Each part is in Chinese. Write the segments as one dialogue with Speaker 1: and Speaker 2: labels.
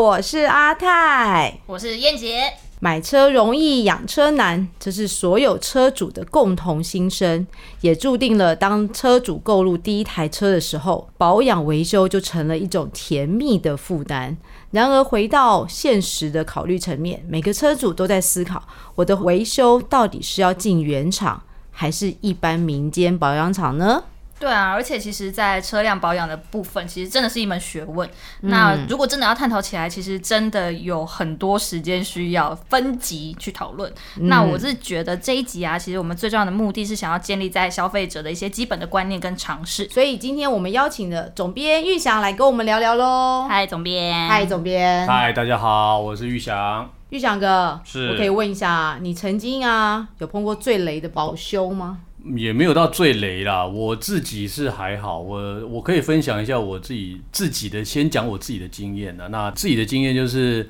Speaker 1: 我是阿泰。
Speaker 2: 我是燕杰。
Speaker 1: 买车容易养车难，这是所有车主的共同心声，也注定了当车主购入第一台车的时候，保养维修就成了一种甜蜜的负担。然而，回到现实的考虑层面，每个车主都在思考：我的维修到底是要进原厂，还是一般民间保养厂呢？
Speaker 2: 对啊，而且其实，在车辆保养的部分，其实真的是一门学问。那如果真的要探讨起来，其实真的有很多时间需要分级去讨论。那我是觉得这一集啊，其实我们最重要的目的是想要建立在消费者的一些基本的观念跟常识。
Speaker 1: 所以今天我们邀请的总编玉祥来跟我们聊聊喽。
Speaker 2: 嗨，总编。
Speaker 1: 嗨，总编。
Speaker 3: 嗨，大家好，我是玉祥。
Speaker 1: 玉祥哥，
Speaker 3: 是
Speaker 1: 我可以问一下，你曾经啊有碰过最雷的保修吗？
Speaker 3: 也没有到最雷啦，我自己是还好，我我可以分享一下我自己自己的，先讲我自己的经验呢。那自己的经验就是，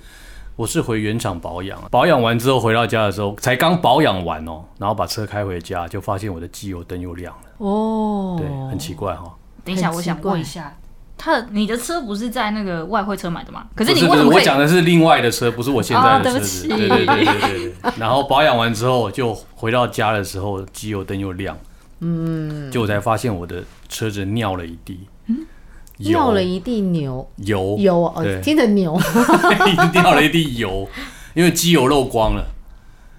Speaker 3: 我是回原厂保养，保养完之后回到家的时候，才刚保养完哦，然后把车开回家，就发现我的机油灯又亮了。哦，对，很奇怪哈。
Speaker 2: 等一下，我想问一下。他，你的车不是在那个外汇车买的吗？可是你
Speaker 3: 为什么我讲的是另外的车，不是我现在的车子。对对对对对。然后保养完之后，就回到家的时候，机油灯又亮。嗯。就我才发现我的车子尿了一地。嗯。
Speaker 1: 尿了一地牛
Speaker 3: 油
Speaker 1: 油哦，听着牛。
Speaker 3: 尿了一地油，因为机油漏光了。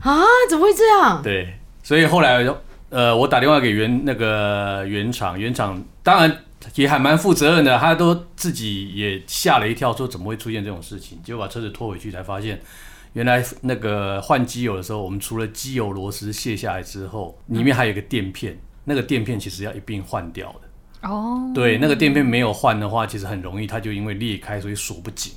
Speaker 1: 啊？怎么会这样？
Speaker 3: 对，所以后来呃，我打电话给原那个原厂，原厂当然。也还蛮负责任的，他都自己也吓了一跳，说怎么会出现这种事情？结果把车子拖回去，才发现原来那个换机油的时候，我们除了机油螺丝卸下来之后，里面还有一个垫片，那个垫片其实要一并换掉的。哦，对，那个垫片没有换的话，其实很容易它就因为裂开，所以锁不紧。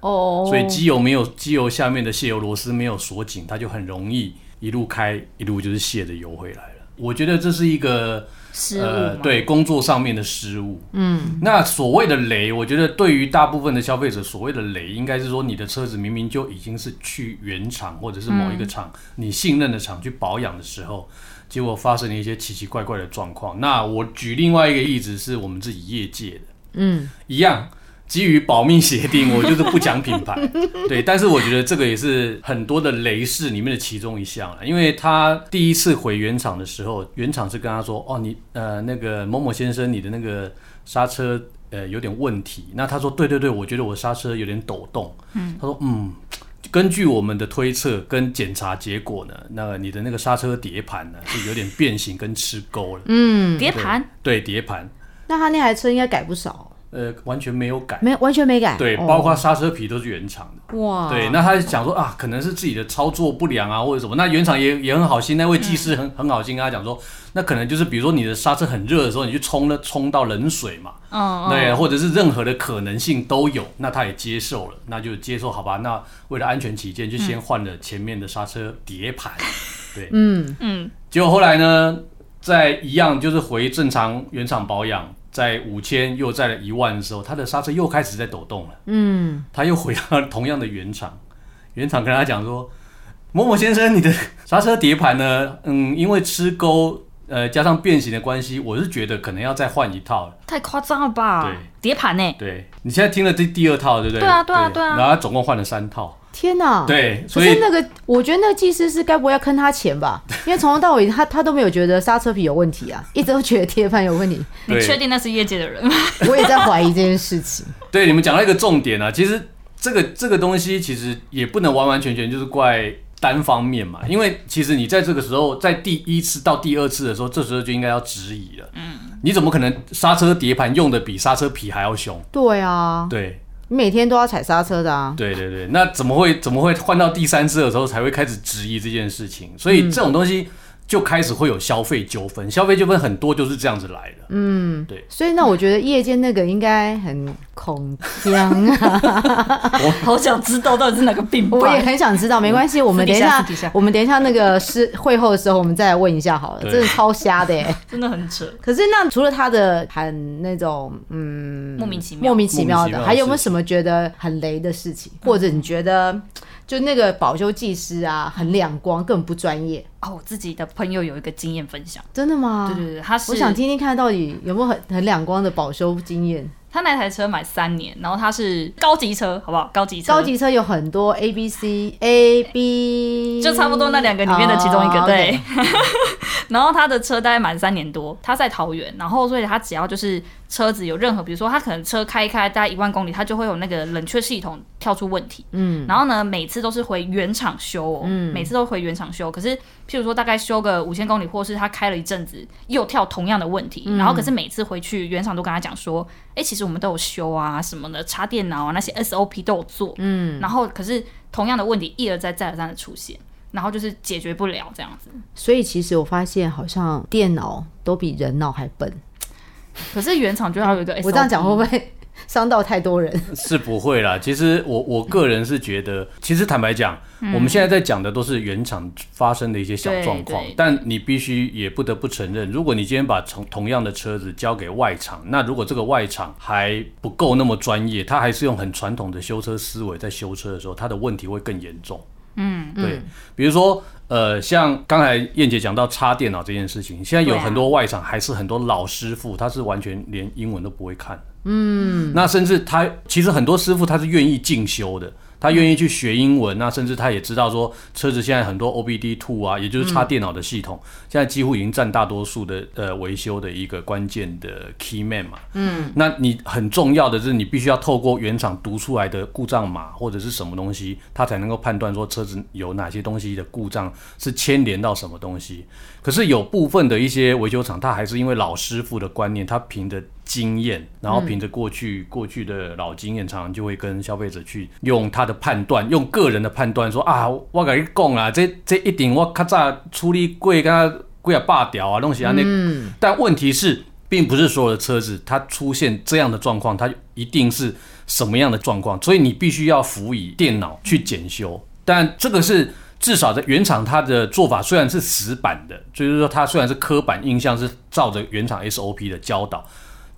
Speaker 3: 哦，所以机油没有机油下面的卸油螺丝没有锁紧，它就很容易一路开一路就是卸着油回来了。我觉得这是一个。
Speaker 2: 呃，
Speaker 3: 对工作上面的失误，嗯，那所谓的雷，我觉得对于大部分的消费者，所谓的雷，应该是说你的车子明明就已经是去原厂或者是某一个厂你信任的厂去保养的时候，结果发生了一些奇奇怪怪的状况。那我举另外一个例子，是我们自己业界的，嗯，一样。基于保密协定，我就是不讲品牌，对，但是我觉得这个也是很多的雷士里面的其中一项了。因为他第一次回原厂的时候，原厂是跟他说：“哦，你呃那个某某先生，你的那个刹车呃有点问题。”那他说：“对对对，我觉得我刹车有点抖动。”嗯，他说：“嗯，根据我们的推测跟检查结果呢，那你的那个刹车碟盘呢是有点变形跟吃钩了。”
Speaker 2: 嗯，碟盘
Speaker 3: 对碟盘，
Speaker 1: 那他那台车应该改不少。
Speaker 3: 呃，完全没有改，
Speaker 1: 没完全没改，
Speaker 3: 对，包括刹车皮都是原厂的。哇，对，那他想说啊，可能是自己的操作不良啊，或者什么。那原厂也也很好心，那位技师很很好心跟他讲说，那可能就是比如说你的刹车很热的时候，你去冲了冲到冷水嘛，嗯，对，或者是任何的可能性都有。那他也接受了，那就接受好吧。那为了安全起见，就先换了前面的刹车碟盘。对，嗯嗯。结果后来呢，在一样就是回正常原厂保养。在五千又在了一万的时候，他的刹车又开始在抖动了。嗯，他又回到同样的原厂，原厂跟他讲说：“某某先生，你的刹车碟盘呢？嗯，因为吃钩，呃，加上变形的关系，我是觉得可能要再换一套了。”
Speaker 2: 太夸张了吧？
Speaker 3: 对，
Speaker 2: 碟盘呢？
Speaker 3: 对，你现在听了这第二套，对不对？
Speaker 2: 对啊，对啊，对啊。
Speaker 3: 然后他总共换了三套。
Speaker 1: 天哪！
Speaker 3: 对，
Speaker 1: 所以那个，我觉得那个技师是该不会要坑他钱吧？因为从头到尾，他他都没有觉得刹车皮有问题啊，一直都觉得铁盘有问题。
Speaker 2: 你确定那是业界的人吗？
Speaker 1: 我也在怀疑这件事情。
Speaker 3: 对，你们讲到一个重点啊，其实这个这个东西其实也不能完完全全就是怪单方面嘛，因为其实你在这个时候，在第一次到第二次的时候，这时候就应该要质疑了。嗯，你怎么可能刹车碟盘用的比刹车皮还要凶？
Speaker 1: 对啊，
Speaker 3: 对。
Speaker 1: 你每天都要踩刹车的啊！
Speaker 3: 对对对，那怎么会怎么会换到第三次的时候才会开始质疑这件事情？所以这种东西。就开始会有消费纠纷，消费纠纷很多就是这样子来的。嗯，对。
Speaker 1: 所以那我觉得夜间那个应该很恐慌啊！
Speaker 2: 我 好想知道到底是哪个病。
Speaker 1: 我也很想知道，没关系，我们等一下，我们等一下那个是会后的时候，我们再来问一下好了。真的超瞎的，
Speaker 2: 真的很扯。
Speaker 1: 可是那除了他的很那种嗯
Speaker 2: 莫名其
Speaker 1: 妙莫名其妙的，还有没有什么觉得很雷的事情，或者你觉得？就那个保修技师啊，很亮光，根本不专业
Speaker 2: 哦。我自己的朋友有一个经验分享，
Speaker 1: 真的吗？
Speaker 2: 对对对，他是
Speaker 1: 我想听听看到底有没有很很亮光的保修经验。
Speaker 2: 他那台车买三年，然后他是高级车，好不好？高级车，
Speaker 1: 高级车有很多 A B C A B，
Speaker 2: 就差不多那两个里面的其中一个，
Speaker 1: 哦
Speaker 2: 对。然后他的车大概满三年多，他在桃园，然后所以他只要就是车子有任何，比如说他可能车开一开大概一万公里，他就会有那个冷却系统跳出问题，嗯，然后呢每次都是回原厂修哦，嗯，每次都回原厂修，可是譬如说大概修个五千公里，或是他开了一阵子又跳同样的问题，然后可是每次回去原厂都跟他讲说，哎、其实我们都有修啊什么的，插电脑啊那些 SOP 都有做，嗯，然后可是同样的问题一而再再而三的出现。然后就是解决不了这样子，
Speaker 1: 所以其实我发现好像电脑都比人脑还笨。
Speaker 2: 可是原厂就要有一个 SOP，
Speaker 1: 我这样讲会不会伤到太多人？
Speaker 3: 是不会啦。其实我我个人是觉得，其实坦白讲，我们现在在讲的都是原厂发生的一些小状况但你必须也不得不承认，如果你今天把同同样的车子交给外厂，那如果这个外厂还不够那么专业，他还是用很传统的修车思维在修车的时候，他的问题会更严重。嗯，对，比如说，呃，像刚才燕姐讲到插电脑这件事情，现在有很多外厂还是很多老师傅，他是完全连英文都不会看。嗯，那甚至他其实很多师傅他是愿意进修的，他愿意去学英文，那甚至他也知道说车子现在很多 OBD two 啊，也就是插电脑的系统，现在几乎已经占大多数的呃维修的一个关键的 key man 嘛。嗯，那你很重要的是你必须要透过原厂读出来的故障码或者是什么东西，他才能够判断说车子有哪些东西的故障是牵连到什么东西。可是有部分的一些维修厂，他还是因为老师傅的观念，他凭着经验，然后凭着过去、过去的老经验，常常就会跟消费者去用他的判断，用个人的判断说啊，我跟你讲啊，这这一定我较早处理过，跟他过啊罢掉啊东西啊那，但问题是。并不是所有的车子它出现这样的状况，它一定是什么样的状况，所以你必须要辅以电脑去检修。但这个是至少在原厂它的做法虽然是死板的，就是说它虽然是刻板印象是照着原厂 SOP 的教导，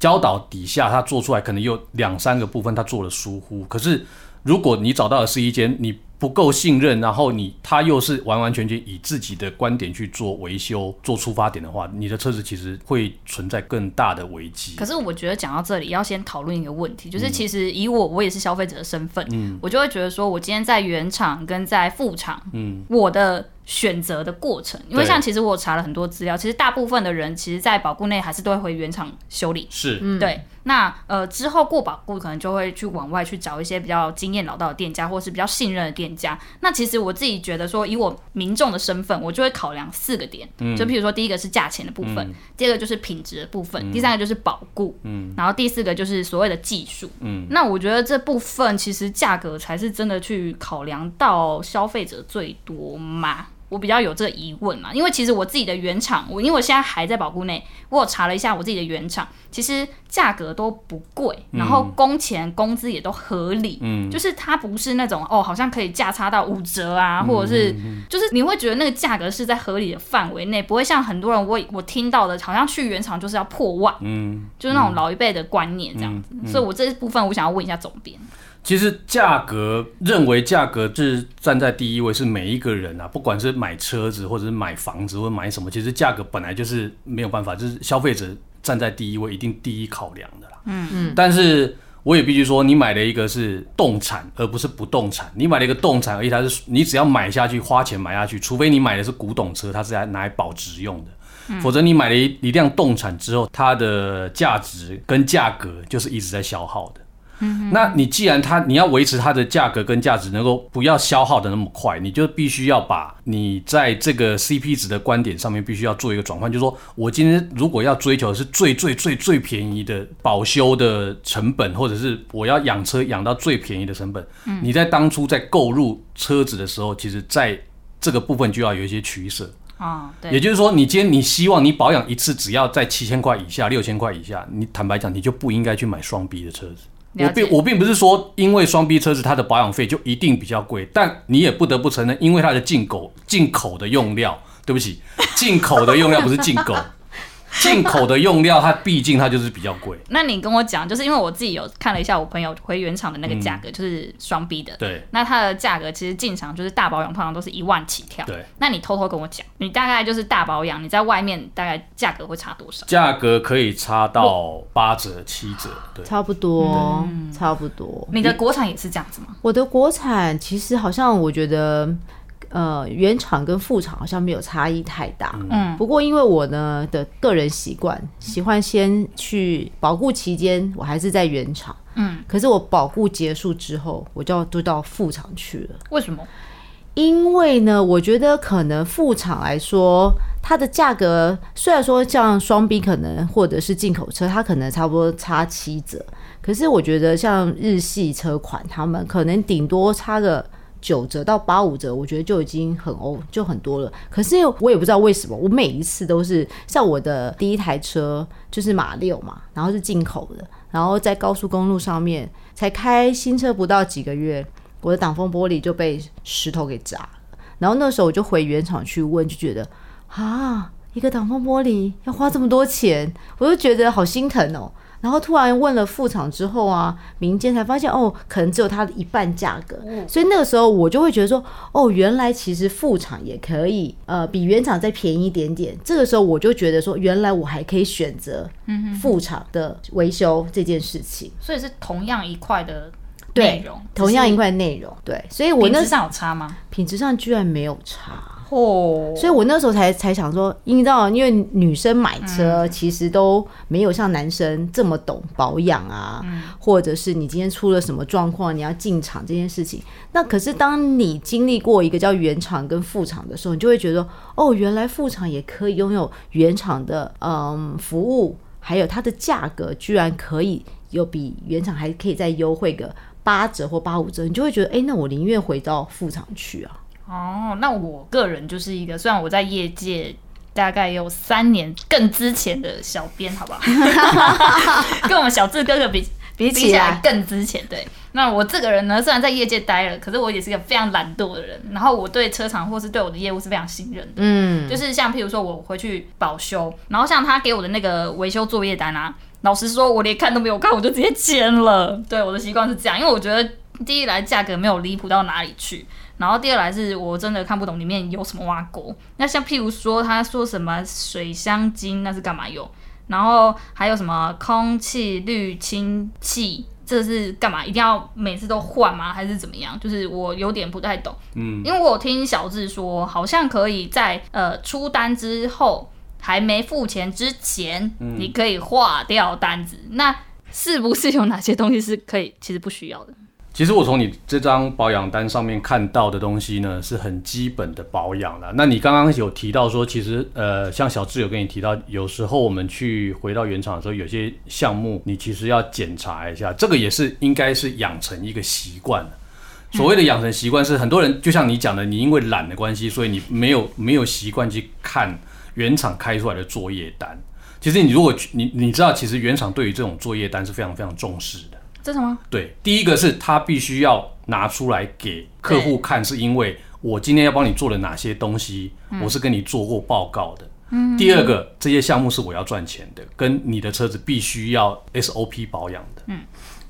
Speaker 3: 教导底下他做出来可能有两三个部分他做了疏忽。可是如果你找到的是一间你不够信任，然后你他又是完完全全以自己的观点去做维修、做出发点的话，你的车子其实会存在更大的危机。
Speaker 2: 可是我觉得讲到这里，要先讨论一个问题，就是其实以我我也是消费者的身份，嗯我就会觉得说，我今天在原厂跟在副厂，嗯我的选择的过程，因为像其实我查了很多资料，其实大部分的人其实，在保固内还是都会回原厂修理。
Speaker 3: 是，
Speaker 2: 对，那呃之后过保固可能就会去往外去找一些比较经验老道的店家，或是比较信任的店家。那其实我自己觉得说，以我民众的身份，我就会考量四个点，就譬如说第一个是价钱的部分，第二个就是品质的部分，第三个就是保固，嗯。然后第四个就是所谓的技术。嗯。那我觉得这部分其实价格才是真的去考量到消费者最多嘛。我比较有这个疑问嘛，因为其实我自己的原厂，我因为我现在还在保固内，我有查了一下我自己的原厂，其实价格都不贵，然后工钱工资也都合理，嗯，就是它不是那种哦，好像可以价差到五折啊，或者是就是你会觉得那个价格是在合理的范围内，不会像很多人我我听到的，好像去原厂就是要破万，嗯，就是那种老一辈的观念这样子，所以我这部分我想要问一下总编，
Speaker 3: 其实价格认为价格是站在第一位，是每一个人啊，不管是买车子或者是买房子或者买什么，其实价格本来就是没有办法，就是消费者站在第一位，一定第一考量的啦。嗯嗯。但是我也必须说，你买了一个是动产，而不是不动产。你买了一个动产，而且它是你只要买下去，花钱买下去，除非你买的是古董车，它是来拿来保值用的。否则你买了一一辆动产之后，它的价值跟价格就是一直在消耗的。那你既然它你要维持它的价格跟价值能够不要消耗的那么快，你就必须要把你在这个 CP 值的观点上面必须要做一个转换，就是说我今天如果要追求的是最最最最便宜的保修的成本，或者是我要养车养到最便宜的成本，你在当初在购入车子的时候，其实在这个部分就要有一些取舍。
Speaker 2: 啊，对，
Speaker 3: 也就是说，你今天你希望你保养一次只要在七千块以下、六千块以下，你坦白讲，你就不应该去买双 B 的车子。我并我并不是说，因为双 B 车子它的保养费就一定比较贵，但你也不得不承认，因为它的进口进口的用料，对不起，进口的用料不是进口，进口的用料它毕竟它就是比较贵。
Speaker 2: 那你跟我讲，就是因为我自己有看了一下我朋友回原厂的那个价格，就是双 B 的。
Speaker 3: 对，
Speaker 2: 那它的价格其实进厂就是大保养，通常都是一万起跳。
Speaker 3: 对，
Speaker 2: 那你偷偷跟我讲，你大概就是大保养，你在外面大概价格会差多少？
Speaker 3: 价格可以差到八折、七折。对，
Speaker 1: 差不多，差不多。
Speaker 2: 你的国产也是这样子吗？
Speaker 1: 我的国产其实好像我觉得。呃，原厂跟副厂好像没有差异太大。嗯，不过因为我呢的个人习惯，喜欢先去保护期间，我还是在原厂。嗯，可是我保护结束之后，我就要都到副厂去了。
Speaker 2: 为什么？
Speaker 1: 因为呢，我觉得可能副厂来说，它的价格虽然说像双 B 可能或者是进口车，它可能差不多差七折，可是我觉得像日系车款，他们可能顶多差个。九折到八五折，我觉得就已经很欧，就很多了。可是我也不知道为什么，我每一次都是像我的第一台车就是马六嘛，然后是进口的，然后在高速公路上面才开新车不到几个月，我的挡风玻璃就被石头给砸了。然后那时候我就回原厂去问，就觉得啊，一个挡风玻璃要花这么多钱，我就觉得好心疼哦。然后突然问了副厂之后啊，民间才发现哦，可能只有它的一半价格，所以那个时候我就会觉得说，哦，原来其实副厂也可以，呃，比原厂再便宜一点点。这个时候我就觉得说，原来我还可以选择副厂的维修这件事情。
Speaker 2: 所以是同样一块的内容，
Speaker 1: 同样一块内容，对。所以我那
Speaker 2: 品质上有差吗？
Speaker 1: 品质上居然没有差。哦，所以我那时候才才想说，你知道，因为女生买车其实都没有像男生这么懂保养啊，或者是你今天出了什么状况，你要进厂这件事情。那可是当你经历过一个叫原厂跟副厂的时候，你就会觉得，哦，原来副厂也可以拥有原厂的嗯服务，还有它的价格居然可以有比原厂还可以再优惠个八折或八五折，你就会觉得，哎，那我宁愿回到副厂去啊。
Speaker 2: 哦，那我个人就是一个，虽然我在业界大概有三年更之前的小编，好不好？跟我们小智哥哥比 比起来更之前。对，那我这个人呢，虽然在业界待了，可是我也是一个非常懒惰的人。然后我对车厂或是对我的业务是非常信任的。嗯，就是像譬如说我回去保修，然后像他给我的那个维修作业单啊，老实说，我连看都没有看，我就直接签了。对，我的习惯是这样，因为我觉得第一来价格没有离谱到哪里去。然后第二来是我真的看不懂里面有什么挖沟。那像譬如说他说什么水香精那是干嘛用？然后还有什么空气滤清器，这是干嘛？一定要每次都换吗？还是怎么样？就是我有点不太懂。嗯，因为我听小智说，好像可以在呃出单之后还没付钱之前，你可以划掉单子。那是不是有哪些东西是可以其实不需要的？
Speaker 3: 其实我从你这张保养单上面看到的东西呢，是很基本的保养了。那你刚刚有提到说，其实呃，像小智有跟你提到，有时候我们去回到原厂的时候，有些项目你其实要检查一下，这个也是应该是养成一个习惯所谓的养成习惯，是很多人就像你讲的，你因为懒的关系，所以你没有没有习惯去看原厂开出来的作业单。其实你如果你你知道，其实原厂对于这种作业单是非常非常重视的。
Speaker 2: 这什么？
Speaker 3: 对，第一个是他必须要拿出来给客户看，是因为我今天要帮你做了哪些东西，我是跟你做过报告的。嗯。第二个，这些项目是我要赚钱的，跟你的车子必须要 SOP 保养的。嗯。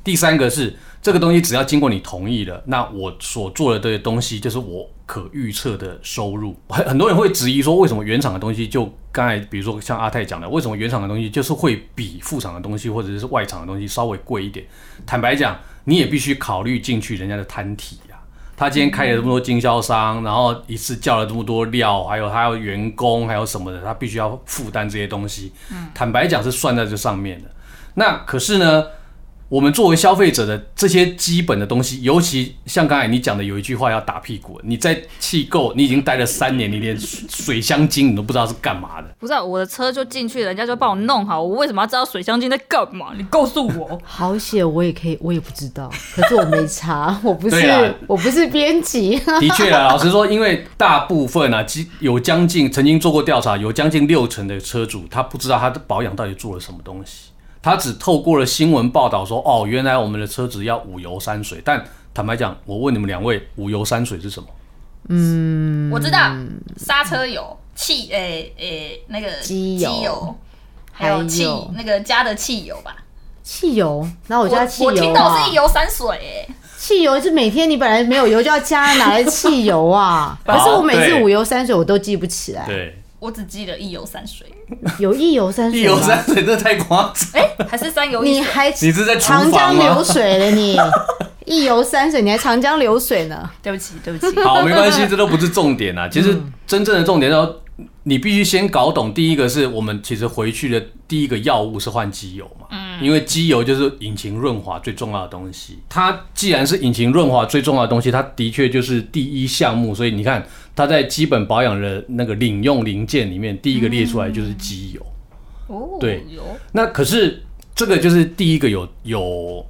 Speaker 3: 第三个是这个东西只要经过你同意了，那我所做的这些东西就是我可预测的收入。很很多人会质疑说，为什么原厂的东西就刚才比如说像阿泰讲的，为什么原厂的东西就是会比副厂的东西或者是外厂的东西稍微贵一点？坦白讲，你也必须考虑进去人家的摊体呀。他今天开了这么多经销商，然后一次叫了这么多料，还有他要员工，还有什么的，他必须要负担这些东西。坦白讲是算在这上面的。那可是呢？我们作为消费者的这些基本的东西，尤其像刚才你讲的，有一句话要打屁股。你在气购，你已经待了三年，你连水箱精你都不知道是干嘛的。
Speaker 2: 不是，我的车就进去，人家就帮我弄好，我为什么要知道水箱精在干嘛？你告诉我。
Speaker 1: 好险，我也可以，我也不知道。可是我没查，我不是，我不是编辑。
Speaker 3: 的确啊，老实说，因为大部分啊，有将近曾经做过调查，有将近六成的车主，他不知道他的保养到底做了什么东西。他只透过了新闻报道说，哦，原来我们的车子要五油三水。但坦白讲，我问你们两位，五油三水是什么？
Speaker 2: 嗯，我知道，刹车油、汽，诶诶，那个
Speaker 1: 机油，
Speaker 2: 还有汽那个加的汽油吧。
Speaker 1: 汽油，然后我
Speaker 2: 我
Speaker 1: 加汽油
Speaker 2: 我听到是一。油三水哎，
Speaker 1: 汽油是每天你本来没有油就要加，哪来的汽油啊？可是我每次五油三水我都记不起来。
Speaker 3: 对，
Speaker 2: 我只记得一油三水，
Speaker 1: 有一游三水
Speaker 3: 一游三水这太夸张，
Speaker 2: 哎，还是三游一水？
Speaker 1: 你还
Speaker 3: 你是在
Speaker 1: 长江流？水了你，一游三水，你还长江流水呢？
Speaker 2: 对不起，对不起。
Speaker 3: 好，没关系，这都不是重点啊。其实
Speaker 1: 嗯
Speaker 3: 真正的重点要，你必须先搞懂。第一个是我们其实回去的第一个药物是换机油嘛，嗯，因为机油就是引擎润滑最重要的东西。它既然是引擎润滑最重要的东西，它的确就是第一项目。所以你看，它在基本保养的那个领用零件里面，第一个列出来就是机油。
Speaker 2: 哦，
Speaker 3: 对
Speaker 2: 有
Speaker 3: 那可是这个就是第一个有有，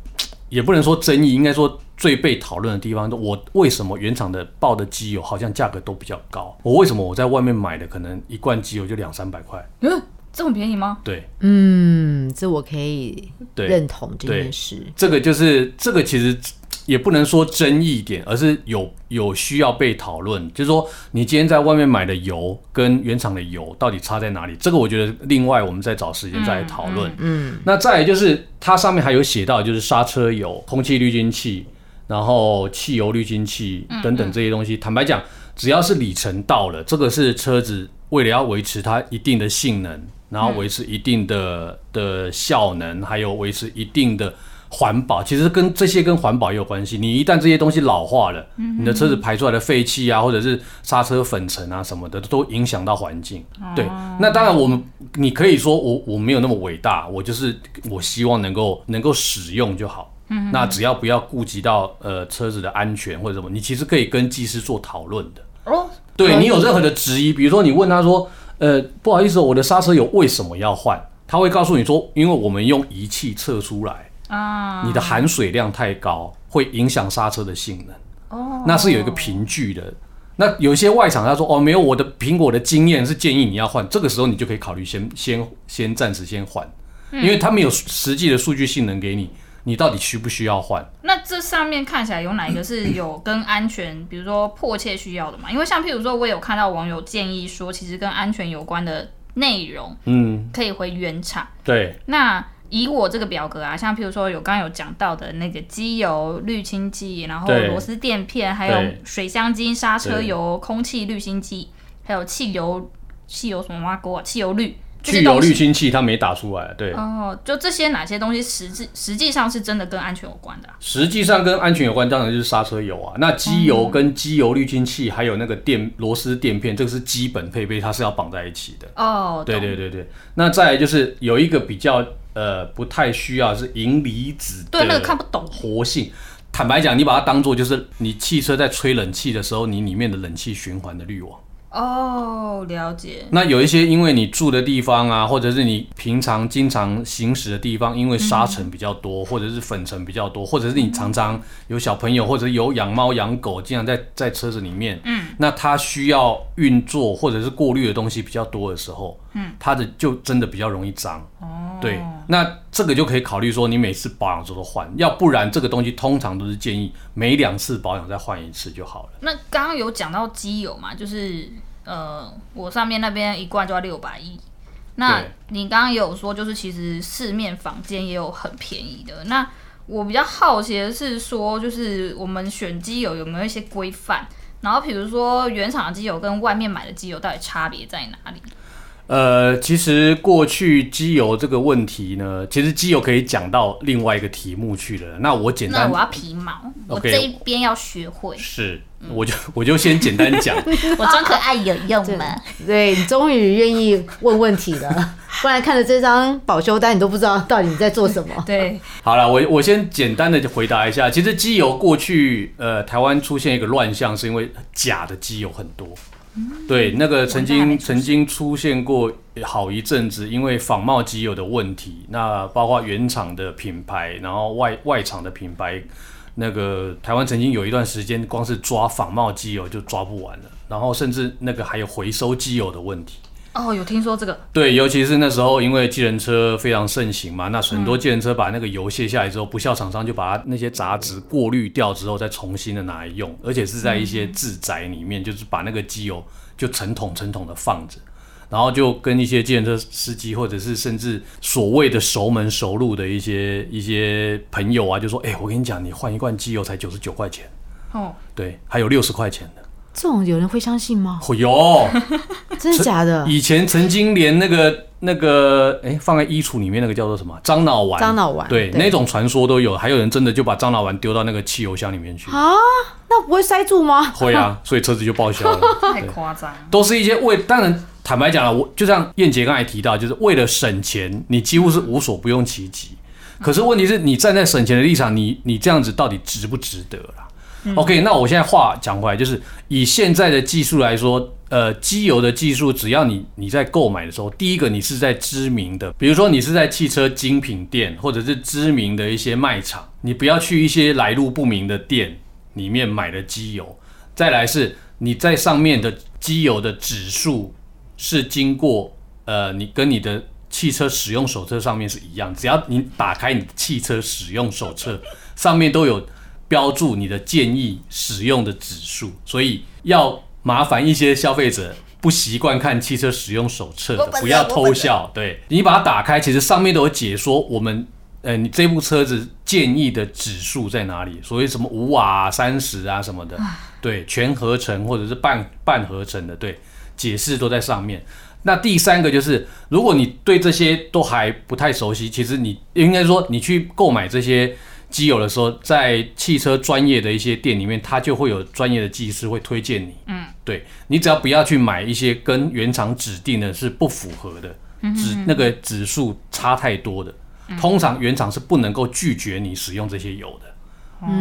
Speaker 3: 也不能说争议，应该说最被讨论的地方。我为什么原厂的报的机油好像价格都比较高？我为什么我在外面买的可能一罐机油就两三百块？
Speaker 2: 嗯，这么便宜吗？
Speaker 3: 对
Speaker 1: 嗯，这我可以
Speaker 3: 对，
Speaker 1: 认同这件事。
Speaker 3: 这个就是这个其实也不能说争议点，而是有有需要被讨论。就是说，你今天在外面买的油跟原厂的油到底差在哪里？这个我觉得另外我们再找时间再来讨论。
Speaker 1: 嗯，
Speaker 3: 那再来就是它上面还有写到，就是刹车油、空气滤清器，然后汽油滤清器等等这些东西。坦白讲，只要是里程到了，这个是车子为了要维持它一定的性能，然后维持一定的的效能，还有维持一定的。环保其实跟这些跟环保也有关系。你一旦这些东西老化了，你的车子排出来的废气啊，或者是刹车粉尘啊什么的，都影响到环境。对，那当然我们你可以说我我没有那么伟大，我就是我希望能够能够使用就好。那只要不要顾及到呃车子的安全或者什么，你其实可以跟技师做讨论的。
Speaker 2: 哦，
Speaker 3: 对你有任何的质疑，比如说你问他说，呃，不好意思哦，我的刹车油为什么要换？他会告诉你说，因为我们用仪器测出来，
Speaker 2: 啊，
Speaker 3: 你的含水量太高，会影响刹车的性能。
Speaker 2: 哦，
Speaker 3: 那是有一个凭据的。那有一些外厂他说哦，没有，我的苹果的经验是建议你要换，这个时候你就可以考虑先先先暂时先换，因为他没有实际的数据性能给你，你到底需不需要换？
Speaker 2: 那这上面看起来有哪一个是有跟安全，比如说迫切需要的嘛？因为像譬如说，我有看到网友建议说，其实跟安全有关的内容
Speaker 3: 嗯，
Speaker 2: 可以回原厂。
Speaker 3: 对，
Speaker 2: 那以我这个表格啊，像譬如说有刚刚有讲到的那个机油、滤清剂，然后螺丝垫片，还有水箱精、刹车油、空气滤清剂，还有汽油、汽油什么挖沟啊、汽油滤。这
Speaker 3: 去油滤清器它没打出来，对，
Speaker 2: 哦，就这些哪些东西实质实际上是真的跟安全有关的啊、
Speaker 3: 实际上跟安全有关，当然就是刹车油啊。那机油跟机油滤清器，还有那个电螺丝垫片，这个是基本配备，它是要绑在一起的。
Speaker 2: 哦，
Speaker 3: 对对对对，那再来就是有一个比较呃不太需要是银离子的
Speaker 2: 对那个看不懂
Speaker 3: 活性。坦白讲，你把它当做就是你汽车在吹冷气的时候，你里面的冷气循环的滤网。
Speaker 2: 哦，了解。
Speaker 3: 那有一些因为你住的地方啊，或者是你平常经常行驶的地方，因为沙尘比较多，或者是粉尘比较多，或者是你常常有小朋友或者有养猫养狗，经常在在车子里面，嗯，那它需要运作或者是过滤的东西比较多的时候，嗯，它的就真的比较容易脏。哦，对，那这个就可以考虑说，你每次保养的时候都换，要不然这个东西通常都是建议每两次保养再换一次就好了。
Speaker 2: 那刚刚有讲到机油嘛，就是呃，我上面那边一罐就要六百一。那你刚刚也有说，就是其实市面坊间也有很便宜的。那我比较好奇的是说，就是我们选机油有没有一些规范？然后比如说原厂的机油跟外面买的机油到底差别在哪里？
Speaker 3: 呃，其实过去机油这个问题呢，其实机油可以讲到另外一个题目去了。那我简单
Speaker 2: 那我要皮毛，我这一边要学会。
Speaker 3: 是，我就我就先简单讲。
Speaker 2: 我装可爱有用吗？
Speaker 1: 对你终于愿意问问题了，不然看着这张保修单，你都不知道到底你在做什么。
Speaker 2: 对，
Speaker 3: 好了，我我先简单的回答一下。其实机油过去，呃，台湾出现一个乱象，是因为假的机油很多。对，那个曾经曾经出现过好一阵子，因为仿冒机油的问题，那包括原厂的品牌，然后外外厂的品牌，那个台湾曾经有一段时间，光是抓仿冒机油就抓不完了，然后甚至那个还有回收机油的问题。
Speaker 2: 哦，有听说这个，
Speaker 3: 对，尤其是那时候，因为计程车非常盛行嘛，那很多计程车把那个油卸下来之后，不孝厂商就把它那些杂质过滤掉之后，再重新的拿来用，而且是在一些自宅里面，就是把那个机油就成桶成桶的放着。然后就跟一些计程车司机，或者是甚至所谓的熟门熟路的一些一些朋友啊，就说：“哎、我跟你讲，你换一罐机油才九十九块钱，
Speaker 2: 哦，
Speaker 3: 对，还有六十块钱的。
Speaker 1: 这种有人会相信吗？
Speaker 3: 哦哟，
Speaker 1: 真的假的？
Speaker 3: 以前曾经连那个那个，哎、放在衣橱里面那个叫做什么樟脑丸，
Speaker 1: 樟脑丸
Speaker 3: 对，
Speaker 1: 对
Speaker 3: 那种传说都有，还有人真的就把樟脑丸丢到那个汽油箱里面去，
Speaker 1: 啊，那不会塞住吗？
Speaker 3: 会啊，所以车子就报销了。
Speaker 2: 太夸张。
Speaker 3: 都是一些为，当然坦白讲了，我就像燕杰刚才提到，就是为了省钱，你几乎是无所不用其极。可是问题是你站在省钱的立场，你你这样子到底值不值得啦、OK，那我现在话讲回来，就是以现在的技术来说，呃，机油的技术，只要你你在购买的时候，第一个你是在知名的，比如说你是在汽车精品店或者是知名的一些卖场，你不要去一些来路不明的店里面买的机油。再来是你在上面的机油的指数是经过呃，你跟你的汽车使用手册上面是一样，只要你打开你的汽车使用手册，上面都有标注你的建议使用的指数，所以要麻烦一些消费者。不习惯看汽车使用手册的，不要偷笑。对你把它打开，其实上面都有解说我们呃，你这部车子建议的指数在哪里？所谓什么五瓦、啊、三十啊什么的，对，全合成或者是半半合成的，对，解释都在上面。那第三个就是，如果你对这些都还不太熟悉，其实你应该说你去购买这些机油的时候，在汽车专业的一些店里面，它就会有专业的技师会推荐你。嗯，对你只要不要去买一些跟原厂指定的是不符合的，指那个指数差太多的，通常原厂是不能够拒绝你使用这些油的。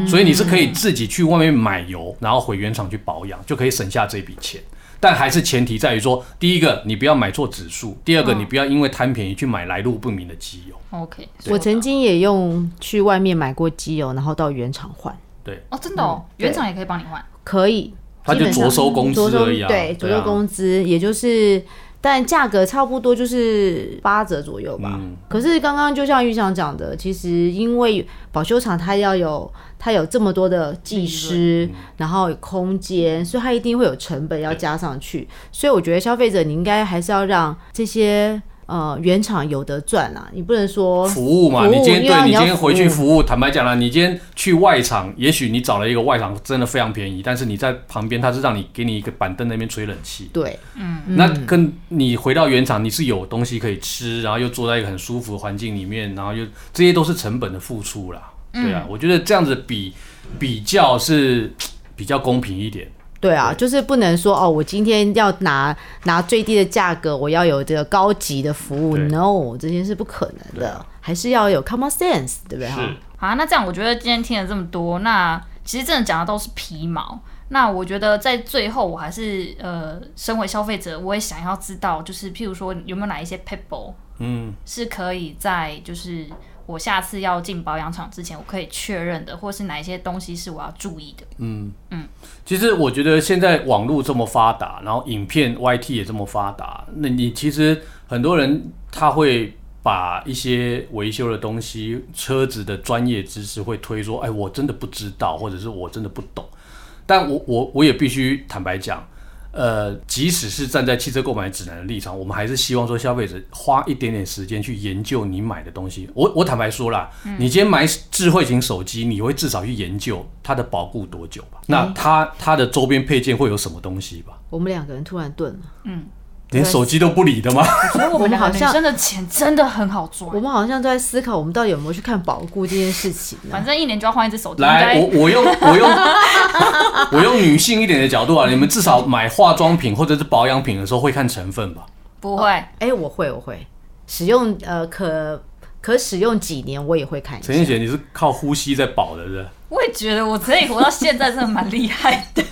Speaker 3: 所以你是可以自己去外面买油，然后回原厂去保养，就可以省下这笔钱。但还是前提在于说，第一个你不要买错指数，第二个你不要因为贪便宜去买来路不明的机油。
Speaker 2: OK，
Speaker 1: 我曾经也用去外面买过机油，然后到原厂换，
Speaker 3: 对，
Speaker 2: 哦，真的哦，
Speaker 1: 对。
Speaker 2: 原厂也可以帮你换。
Speaker 1: 可以，
Speaker 3: 他就着收工资而已啊
Speaker 1: 对，着收工资，也就是，但价格差不多就是八折左右吧。
Speaker 3: 嗯
Speaker 1: 可是刚刚就像玉祥讲的，其实因为保修厂它要有它有这么多的技师，然后有空间，所以它一定会有成本要加上去。所以我觉得消费者你应该还是要让这些呃原厂有得赚啊，你不能说
Speaker 3: 服务嘛，
Speaker 1: 服务
Speaker 3: 你今天
Speaker 1: 因为你要
Speaker 3: 对你今天回去
Speaker 1: 服
Speaker 3: 服务，坦白讲了，你今天去外场，也许你找了一个外场真的非常便宜，但是你在旁边，他是让你给你一个板凳那边吹冷气，
Speaker 1: 对。嗯。
Speaker 3: 那跟你回到原厂，你是有东西可以吃，然后又坐在一个很舒服的环境里面，然后又这些都是成本的付出啦。对啊，我觉得这样子比比较是比较公平一点。
Speaker 1: 对啊，就是不能说哦，我今天要拿拿最低的价格，我要有这个高级的服务，no，这件事不可能的还是要有 common sense，对不对？哈。
Speaker 3: 是，
Speaker 2: 好，那这样我觉得今天听了这么多，那其实真的讲的都是皮毛。那我觉得在最后，我还是呃，身为消费者，我也想要知道，就是譬如说有没有哪一些 people
Speaker 3: 嗯，
Speaker 2: 是可以在就是我下次要进保养厂之前，我可以确认的，或是哪一些东西是我要注意的。
Speaker 3: 嗯嗯其实我觉得现在网络这么发达，然后影片 YT 也这么发达，那你其实很多人他会把一些维修的东西、车子的专业知识会推说，哎，我真的不知道，或者是我真的不懂。但我我我也必须坦白讲，呃，即使是站在汽车购买指南的立场，我们还是希望说消费者花一点点时间去研究你买的东西。我我坦白说啦，你今天买智慧型手机，你会至少去研究它的保固多久吧？那它它的周边配件会有什么东西吧？
Speaker 1: 我们两个人突然顿了，
Speaker 3: 连手机都不理的吗？
Speaker 2: 所以我
Speaker 1: 我们好像
Speaker 2: 女生的钱真的很好赚
Speaker 1: 我，们好像都在思考，我们到底有没有去看保固这件事情呢？
Speaker 2: 反正一年就要换一只手机。
Speaker 3: 来，
Speaker 2: 应该
Speaker 3: 我我用我用 我用女性一点的角度啊，你们至少买化妆品或者是保养品的时候会看成分吧？
Speaker 2: 不会。
Speaker 1: 哎，我会，我会使用呃可可使用几年，我也会看一下
Speaker 3: 陈。燕姐，你是靠呼吸在保的，是？
Speaker 2: 我也觉得我可以活到现在，真的蛮厉害的。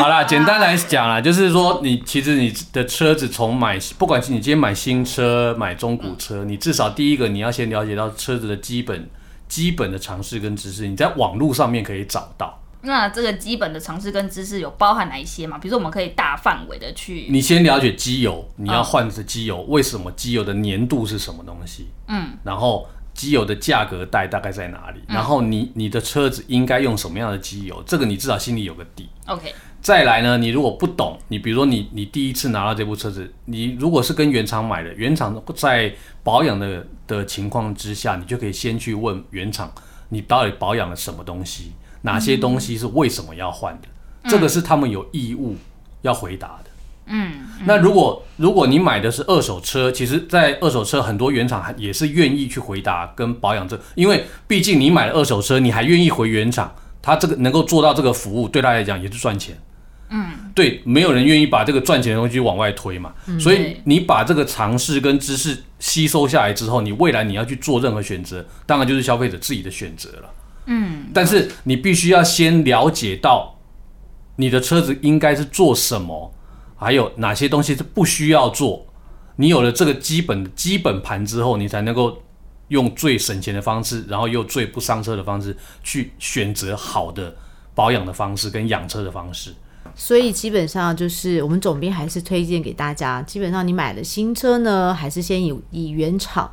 Speaker 3: 好啦，简单来讲啦，就是说你其实你的车子从买，不管是你今天买新车、买中古车，你至少第一个你要先了解到车子的基本基本的常识跟知识，你在网络上面可以找到。
Speaker 2: 那这个基本的常识跟知识有包含哪一些嘛？比如说，我们可以大范围的去，
Speaker 3: 你先了解机油，你要换的机油，为什么机油的粘度是什么东西？嗯，然后机油的价格带大概在哪里，然后你你的车子应该用什么样的机油，这个你至少心里有个底。
Speaker 2: OK，
Speaker 3: 再来呢，你如果不懂，你比如说你你第一次拿到这部车子，你如果是跟原厂买的，原厂在保养的的情况之下，你就可以先去问原厂，你到底保养了什么东西，哪些东西是为什么要换的，这个是他们有义务要回答的。
Speaker 2: 嗯，
Speaker 3: 那如果如果你买的是二手车，其实，在二手车很多原厂也是愿意去回答跟保养这，因为毕竟你买了二手车，你还愿意回原厂，他这个能够做到这个服务，对他来讲也是赚钱。嗯，对，没有人愿意把这个赚钱的东西往外推嘛，所以你把这个尝试跟知识吸收下来之后，你未来你要去做任何选择，当然就是消费者自己的选择了。嗯，但是你必须要先了解到你的车子应该是做什么，还有哪些东西是不需要做。你有了这个基本基本盘之后，你才能够用最省钱的方式，然后又最不伤车的方式去选择好的保养的方式跟养车的方式。
Speaker 1: 所以基本上就是我们总编还是推荐给大家，基本上你买了新车呢，还是先以以原厂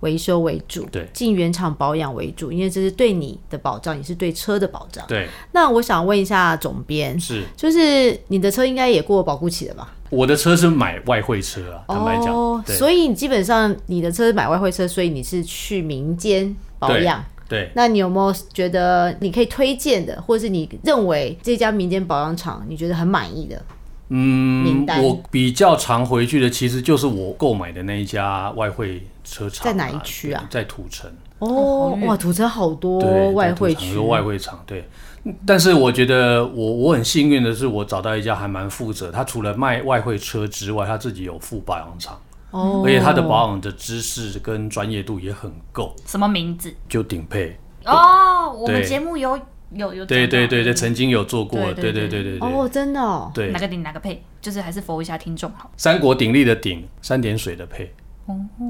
Speaker 1: 维修为主，
Speaker 3: 对
Speaker 1: 进原厂保养为主，因为这是对你的保障，也是对车的保障。
Speaker 3: 对，
Speaker 1: 那我想问一下总编，
Speaker 3: 是
Speaker 1: 就是你的车应该也过保固期了吧？
Speaker 3: 我的车是买外汇车啊，坦白讲，
Speaker 1: 哦，所以你基本上你的车是买外汇车，所以你是去民间保养。
Speaker 3: 对。
Speaker 1: 那你有没有觉得你可以推荐的，或者是你认为这家民间保养厂你觉得很满意的？名
Speaker 3: 嗯，
Speaker 1: 单
Speaker 3: 我比较常回去的其实就是我购买的那一家外汇车厂啊、
Speaker 1: 在哪一区啊
Speaker 3: 在土城，
Speaker 1: 哦，哇，土城好多，外汇区
Speaker 3: 在土城有，个外汇厂，对。但是我觉得我我很幸运的是，我找到一家还蛮负责，他除了卖外汇车之外，他自己有副保养厂，
Speaker 1: 哦，
Speaker 3: 而且他的保养的知识跟专业度也很够，
Speaker 2: 什么名字？
Speaker 3: 就顶配。
Speaker 2: 哦，我们
Speaker 3: 对
Speaker 2: 节目有有有
Speaker 3: 对对对对，曾经有做过，对
Speaker 2: 对对
Speaker 3: 对
Speaker 1: 哦，真的哦，
Speaker 3: 对
Speaker 2: 哪。个顶哪个配，就是还是服务一下听众好。
Speaker 3: 三国鼎立的鼎，三点水的配。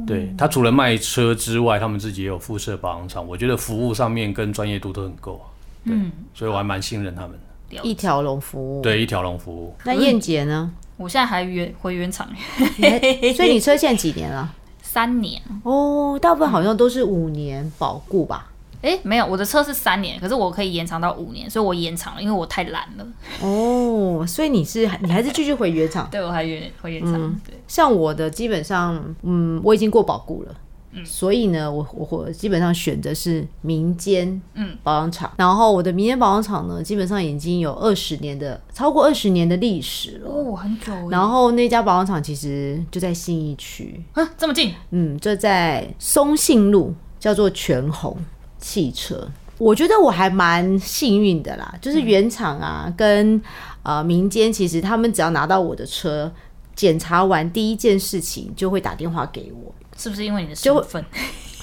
Speaker 3: 对他除了卖车之外，他们自己也有附设保养厂，我觉得服务上面跟专业度都很够啊。对，所以我还蛮信任他们的。
Speaker 1: 一条龙服务。，
Speaker 3: 对，一条龙服务，
Speaker 1: 那燕姐呢？
Speaker 2: 我现在还原回原厂
Speaker 1: 所以你车现在几年了？
Speaker 2: 三年，
Speaker 1: 哦，大部分好像都是五年保固吧。
Speaker 2: 哎，没有，我的车是三年，可是我可以延长到五年，所以我延长了，因为我太懒了。
Speaker 1: 哦，所以你是你还是继续回原厂？
Speaker 2: 对我还原回原厂，对，
Speaker 1: 像我的基本上，嗯，我已经过保固了。所以呢，我我我基本上选择是民间
Speaker 2: 嗯。
Speaker 1: 保养厂，然后我的民间保养厂呢，基本上已经有二十年的超过二十年的历史了。
Speaker 2: 哦，很久，
Speaker 1: 然后那家保养厂其实就在信义区，
Speaker 2: 啊这么近，
Speaker 1: 嗯，就在松信路，叫做全红汽车。我觉得我还蛮幸运的啦，就是原厂啊跟呃民间，其实他们只要拿到我的车，检查完第一件事情就会打电话给我。
Speaker 2: 是不是因为你的
Speaker 1: 就
Speaker 2: 身份？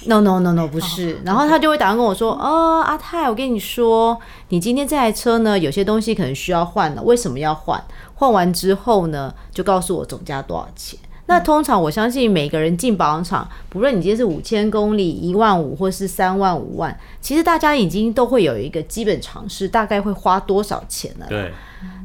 Speaker 1: No no no no 不是，然后他就会打电话跟我说，哦，阿泰，我跟你说，你今天这台车呢，有些东西可能需要换了，为什么要换？换完之后呢，就告诉我总价多少钱。那通常我相信每个人进保养厂，不论你今天是五千公里、一万五，或是三万、五万，其实大家已经都会有一个基本常识，大概会花多少钱了。
Speaker 3: 对，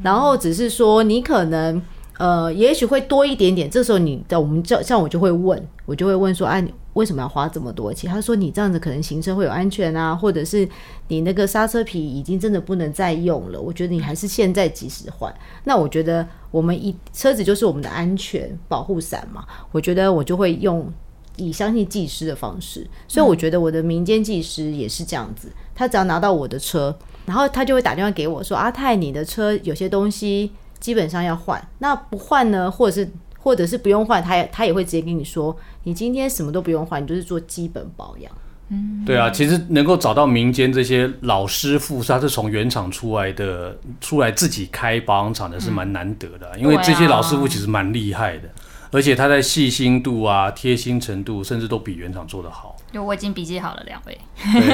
Speaker 1: 然后只是说你可能呃，也许会多一点点。这时候你的我们叫像我就会问，我就会问说，哎、你为什么要花这么多钱？他说你这样子可能行车会有安全啊，或者是你那个刹车皮已经真的不能再用了。我觉得你还是现在及时换。那我觉得我们一车子就是我们的安全保护伞嘛，我觉得我就会用。以相信技师的方式，所以我觉得我的民间技师也是这样子。他只要拿到我的车，然后他就会打电话给我说：“阿泰，你的车有些东西基本上要换，那不换呢，或者是或者是不用换，他也他也会直接跟你说，你今天什么都不用换，你就是做基本保养。
Speaker 3: 嗯对啊，其实能够找到民间这些老师傅，他是从原厂出来的，出来自己开保养厂的是蛮难得的啊、因为这些老师傅其实蛮厉害的，而且他在细心度啊、贴心程度，甚至都比原厂做得好。
Speaker 2: 就我已经笔记好了，两位。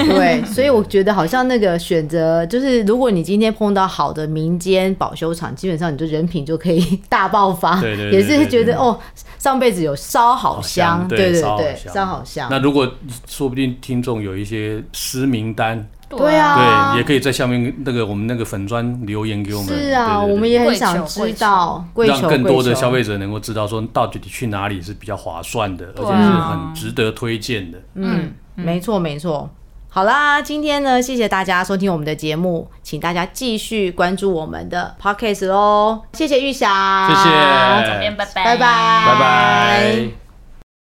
Speaker 1: 对，所以我觉得好像那个选择，就是如果你今天碰到好的民间保修厂，基本上你就人品就可以 大爆发。
Speaker 3: 对对對
Speaker 1: 也是觉得哦，上辈子有烧好香，对对对，
Speaker 3: 烧好香
Speaker 1: 烧好香。
Speaker 3: 那如果说不定听众有一些私名单，
Speaker 1: 对啊
Speaker 3: 对，也可以在下面那个我们那个粉砖留言给我们。
Speaker 1: 是啊，
Speaker 3: 对对对
Speaker 1: 我们也很想知道，
Speaker 3: 让更多的消费者能够知道说到底去哪里是比较划算的，而且是很值得推荐的。
Speaker 1: 嗯，没错没错。好啦，今天呢，谢谢大家收听我们的节目，请大家继续关注我们的 podcast 喽。谢谢玉霞，
Speaker 3: 谢谢，
Speaker 2: 拜拜
Speaker 1: 拜拜，
Speaker 3: 拜拜。